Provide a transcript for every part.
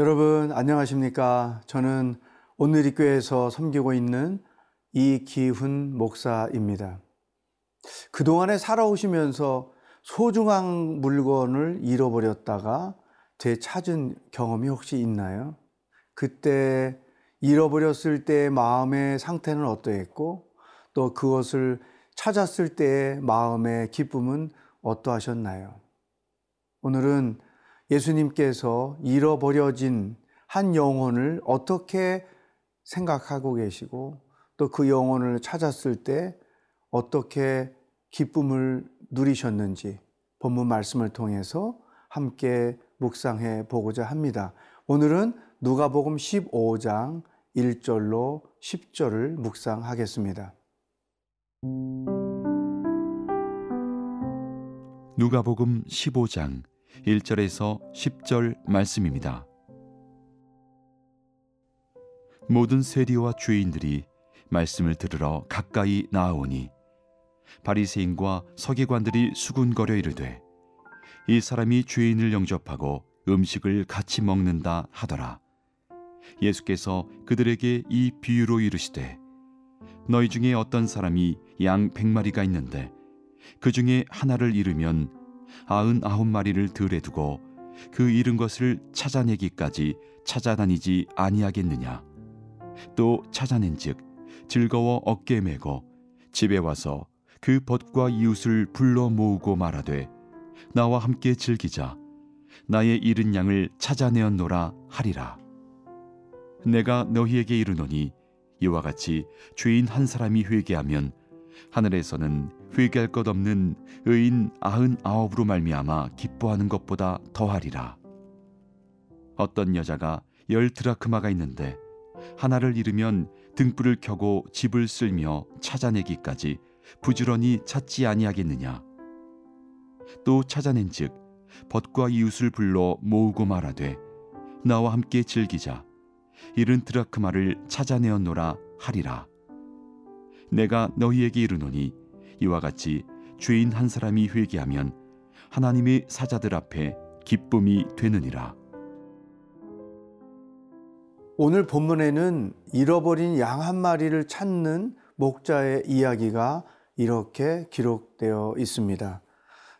여러분 안녕하십니까? 저는 오늘리교회에서 섬기고 있는 이기훈 목사입니다. 그동안에 살아오시면서 소중한 물건을 잃어버렸다가 되찾은 경험이 혹시 있나요? 그때 잃어버렸을 때의 마음의 상태는 어떠했고 또 그것을 찾았을 때의 마음의 기쁨은 어떠하셨나요? 오늘은 예수님께서 잃어버려진 한 영혼을 어떻게 생각하고 계시고 또 그 영혼을 찾았을 때 어떻게 기쁨을 누리셨는지 본문 말씀을 통해서 함께 묵상해 보고자 합니다. 오늘은 누가복음 15장 1절로 10절을 묵상하겠습니다. 누가복음 15장 1절에서 10절 말씀입니다. 모든 세리와 주인들이 말씀을 들으러 가까이 나아오니 바리새인과 서기관들이 수군거려 이르되 이 사람이 죄인을 영접하고 음식을 같이 먹는다 하더라. 예수께서 그들에게 이 비유로 이르시되 너희 중에 어떤 사람이 양 백마리가 있는데 그 중에 하나를 잃으면 아흔 아홉 마리를 들에 두고 그 잃은 것을 찾아내기까지 찾아다니지 아니하겠느냐? 또 찾아낸즉 즐거워 어깨 메고 집에 와서 그 벗과 이웃을 불러 모으고 말하되 나와 함께 즐기자. 나의 잃은 양을 찾아내었노라 하리라. 내가 너희에게 이르노니 이와 같이 죄인 한 사람이 회개하면 하늘에서는 회개할 것 없는 의인 아흔 아홉으로 말미암아 기뻐하는 것보다 더하리라. 어떤 여자가 열 드라크마가 있는데 하나를 잃으면 등불을 켜고 집을 쓸며 찾아내기까지 부지런히 찾지 아니하겠느냐. 또 찾아낸즉 벗과 이웃을 불러 모으고 말하되 나와 함께 즐기자. 이른 드라크마를 찾아내었노라 하리라. 내가 너희에게 이르노니 이와 같이 죄인 한 사람이 회개하면 하나님의 사자들 앞에 기쁨이 되느니라. 오늘 본문에는 잃어버린 양 한 마리를 찾는 목자의 이야기가 이렇게 기록되어 있습니다.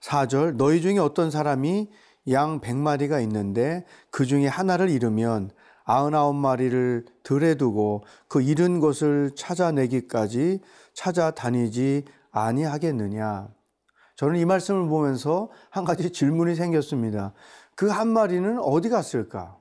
4절 너희 중에 어떤 사람이 양 100마리가 있는데 그 중에 하나를 잃으면 아흔아홉 마리를 들에 두고 그 잃은 것을 찾아내기까지 찾아다니지 아니하겠느냐. 저는 이 말씀을 보면서 한 가지 질문이 생겼습니다. 그 한 마리는 어디 갔을까?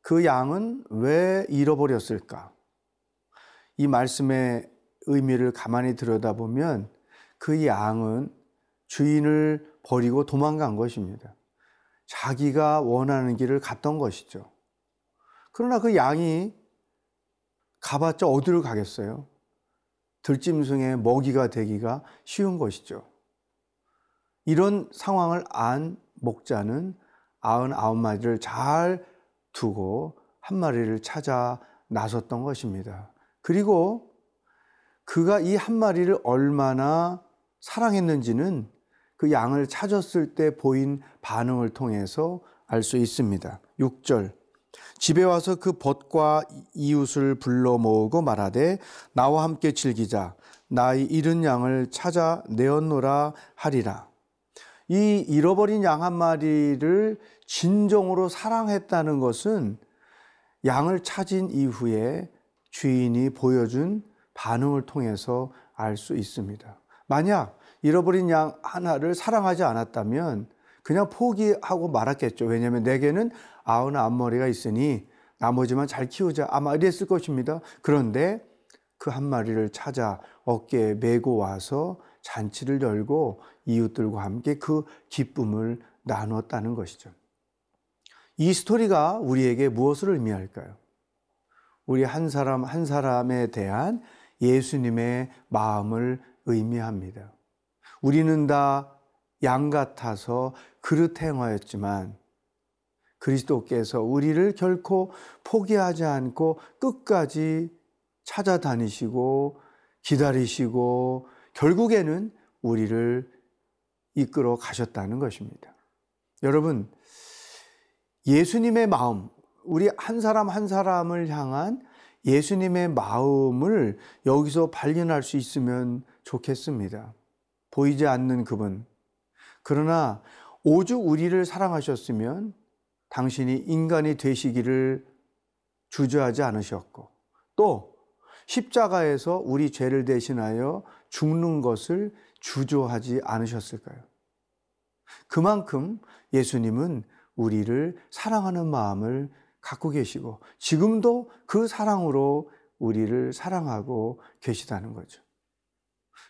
그 양은 왜 잃어버렸을까? 이 말씀의 의미를 가만히 들여다보면 그 양은 주인을 버리고 도망간 것입니다. 자기가 원하는 길을 갔던 것이죠. 그러나 그 양이 가봤자 어디를 가겠어요? 들짐승의 먹이가 되기가 쉬운 것이죠. 이런 상황을 안 목자는 아흔 아홉 마리를 잘 두고 한 마리를 찾아 나섰던 것입니다. 그리고 그가 이 한 마리를 얼마나 사랑했는지는 그 양을 찾았을 때 보인 반응을 통해서 알 수 있습니다. 6절. 집에 와서 그 벗과 이웃을 불러 모으고 말하되 나와 함께 즐기자 나의 잃은 양을 찾아 내었노라 하리라. 이 잃어버린 양 한 마리를 진정으로 사랑했다는 것은 양을 찾은 이후에 주인이 보여준 반응을 통해서 알 수 있습니다. 만약 잃어버린 양 하나를 사랑하지 않았다면 그냥 포기하고 말았겠죠. 왜냐하면 내게는 아흔 앞머리가 있으니 나머지만 잘 키우자. 아마 이랬을 것입니다. 그런데 그 한 마리를 찾아 어깨에 메고 와서 잔치를 열고 이웃들과 함께 그 기쁨을 나누었다는 것이죠. 이 스토리가 우리에게 무엇을 의미할까요? 우리 한 사람 한 사람에 대한 예수님의 마음을 의미합니다. 우리는 다 양 같아서 그릇 행하였지만 그리스도께서 우리를 결코 포기하지 않고 끝까지 찾아다니시고 기다리시고 결국에는 우리를 이끌어 가셨다는 것입니다. 여러분, 예수님의 마음, 우리 한 사람 한 사람을 향한 예수님의 마음을 여기서 발견할 수 있으면 좋겠습니다. 보이지 않는 그분. 그러나 오죽 우리를 사랑하셨으면 당신이 인간이 되시기를 주저하지 않으셨고 또 십자가에서 우리 죄를 대신하여 죽는 것을 주저하지 않으셨을까요? 그만큼 예수님은 우리를 사랑하는 마음을 갖고 계시고 지금도 그 사랑으로 우리를 사랑하고 계시다는 거죠.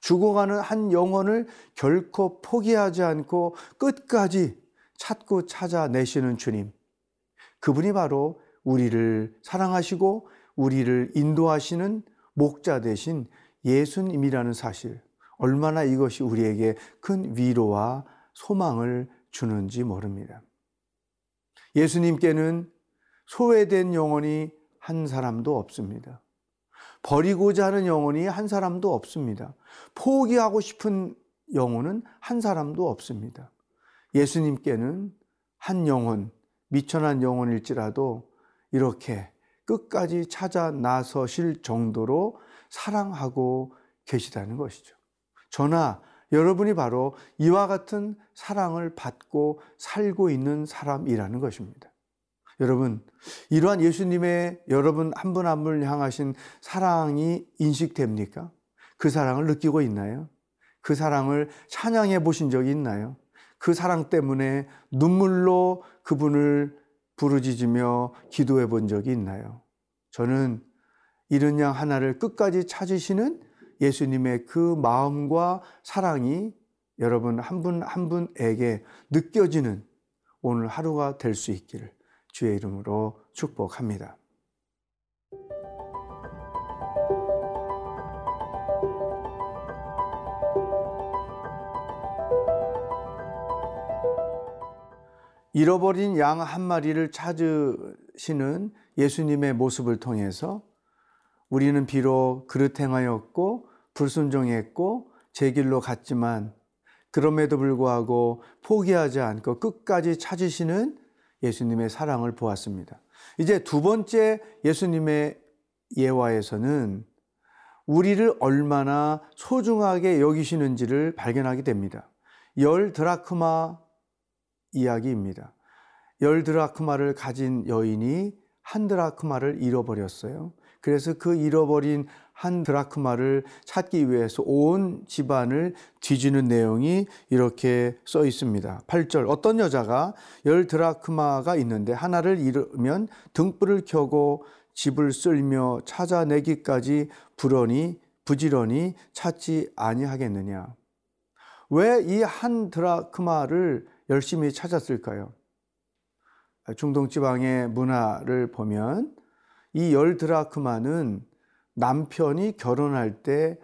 죽어가는 한 영혼을 결코 포기하지 않고 끝까지 찾고 찾아내시는 주님. 그분이 바로 우리를 사랑하시고 우리를 인도하시는 목자 되신 예수님이라는 사실. 얼마나 이것이 우리에게 큰 위로와 소망을 주는지 모릅니다. 예수님께는 소외된 영혼이 한 사람도 없습니다. 버리고자 하는 영혼이 한 사람도 없습니다. 포기하고 싶은 영혼은 한 사람도 없습니다. 예수님께는 한 영혼, 미천한 영혼일지라도 이렇게 끝까지 찾아 나서실 정도로 사랑하고 계시다는 것이죠. 저나 여러분이 바로 이와 같은 사랑을 받고 살고 있는 사람이라는 것입니다. 여러분, 이러한 예수님의 여러분 한 분 한 분을 향하신 사랑이 인식됩니까? 그 사랑을 느끼고 있나요? 그 사랑을 찬양해 보신 적이 있나요? 그 사랑 때문에 눈물로 그분을 부르짖으며 기도해 본 적이 있나요? 저는 이른 양 하나를 끝까지 찾으시는 예수님의 그 마음과 사랑이 여러분 한 분 한 분에게 느껴지는 오늘 하루가 될 수 있기를 주의 이름으로 축복합니다. 잃어버린 양 한 마리를 찾으시는 예수님의 모습을 통해서 우리는 비록 그릇 행하였고 불순종했고 제 길로 갔지만 그럼에도 불구하고 포기하지 않고 끝까지 찾으시는 예수님의 사랑을 보았습니다. 이제 두 번째 예수님의 예화에서는 우리를 얼마나 소중하게 여기시는지를 발견하게 됩니다. 열 드라크마 이야기입니다. 열 드라크마를 가진 여인이 한 드라크마를 잃어버렸어요. 그래서 그 잃어버린 한 드라크마를 찾기 위해서 온 집안을 뒤지는 내용이 이렇게 써 있습니다. 8절 어떤 여자가 열 드라크마가 있는데 하나를 잃으면 등불을 켜고 집을 쓸며 찾아내기까지 부러니 부지런히 찾지 아니하겠느냐. 왜 이 한 드라크마를 열심히 찾았을까요? 중동 지방의 문화를 보면 이 열 드라크마는 남편이 결혼할 때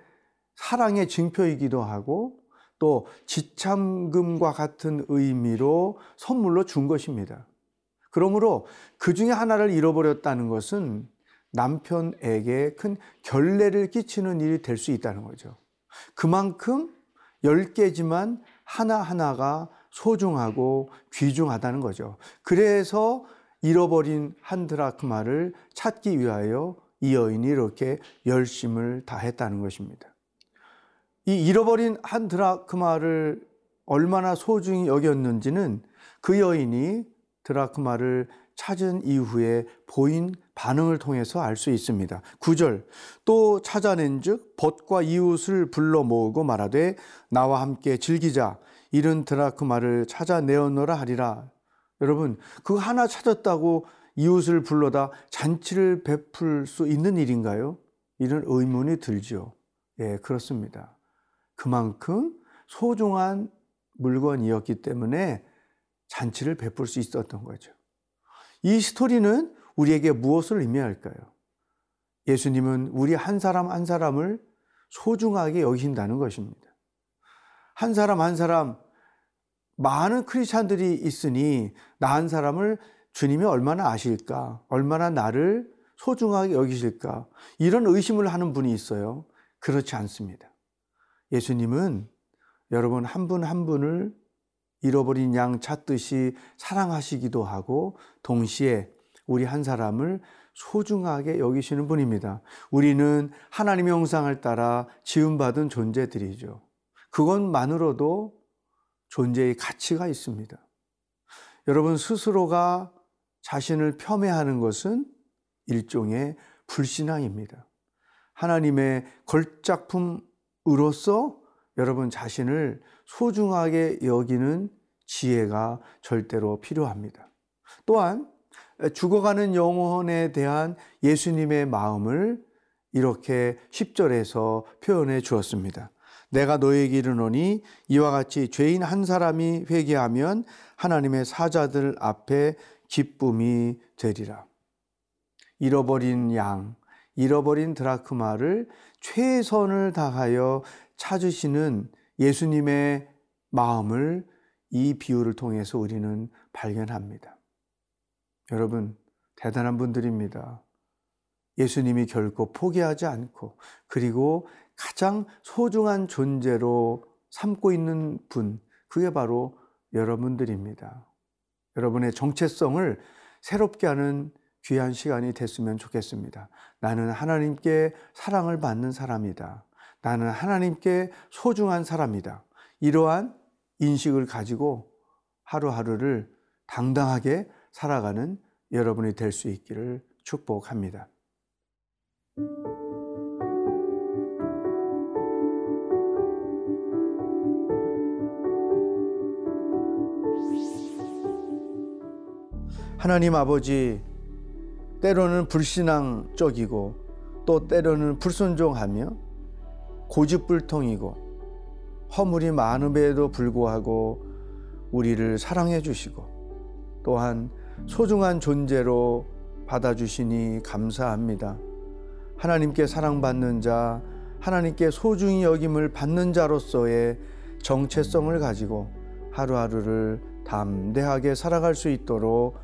사랑의 증표이기도 하고 또 지참금과 같은 의미로 선물로 준 것입니다. 그러므로 그 중에 하나를 잃어버렸다는 것은 남편에게 큰 결례를 끼치는 일이 될 수 있다는 거죠. 그만큼 열 개지만 하나하나가 소중하고 귀중하다는 거죠. 그래서 잃어버린 한 드라크마를 찾기 위하여 이 여인이 이렇게 열심을 다했다는 것입니다. 이 잃어버린 한 드라크마를 얼마나 소중히 여겼는지는 그 여인이 드라크마를 찾은 이후에 보인 반응을 통해서 알 수 있습니다. 9절 또 찾아낸 즉 벗과 이웃을 불러 모으고 말하되 나와 함께 즐기자 이른 드라크마를 찾아내었노라 하리라. 여러분 그 하나 찾았다고 이웃을 불러다 잔치를 베풀 수 있는 일인가요? 이런 의문이 들죠. 예, 그렇습니다. 그만큼 소중한 물건이었기 때문에 잔치를 베풀 수 있었던 거죠. 이 스토리는 우리에게 무엇을 의미할까요? 예수님은 우리 한 사람 한 사람을 소중하게 여기신다는 것입니다. 한 사람 한 사람 많은 크리스찬들이 있으니 나 한 사람을 주님이 얼마나 아실까? 얼마나 나를 소중하게 여기실까? 이런 의심을 하는 분이 있어요. 그렇지 않습니다. 예수님은 여러분 한 분한 한 분을 잃어버린 양 찾듯이 사랑하시기도 하고 동시에 우리 한 사람을 소중하게 여기시는 분입니다. 우리는 하나님의 형상을 따라 지음받은 존재들이죠. 그것만으로도 존재의 가치가 있습니다. 여러분 스스로가 자신을 폄훼하는 것은 일종의 불신앙입니다. 하나님의 걸작품으로서 여러분 자신을 소중하게 여기는 지혜가 절대로 필요합니다. 또한 죽어가는 영혼에 대한 예수님의 마음을 이렇게 10절에서 표현해 주었습니다. 내가 너에게 이르노니 이와 같이 죄인 한 사람이 회개하면 하나님의 사자들 앞에 기쁨이 되리라. 잃어버린 양, 잃어버린 드라크마를 최선을 다하여 찾으시는 예수님의 마음을 이 비유를 통해서 우리는 발견합니다. 여러분, 대단한 분들입니다. 예수님이 결코 포기하지 않고 그리고 가장 소중한 존재로 삼고 있는 분, 그게 바로 여러분들입니다. 여러분의 정체성을 새롭게 하는 귀한 시간이 됐으면 좋겠습니다. 나는 하나님께 사랑을 받는 사람이다. 나는 하나님께 소중한 사람이다. 이러한 인식을 가지고 하루하루를 당당하게 살아가는 여러분이 될 수 있기를 축복합니다. 하나님 아버지, 때로는 불신앙적이고 또 때로는 불순종하며 고집불통이고 허물이 많음에도 불구하고 우리를 사랑해 주시고 또한 소중한 존재로 받아주시니 감사합니다. 하나님께 사랑받는 자, 하나님께 소중히 여김을 받는 자로서의 정체성을 가지고 하루하루를 담대하게 살아갈 수 있도록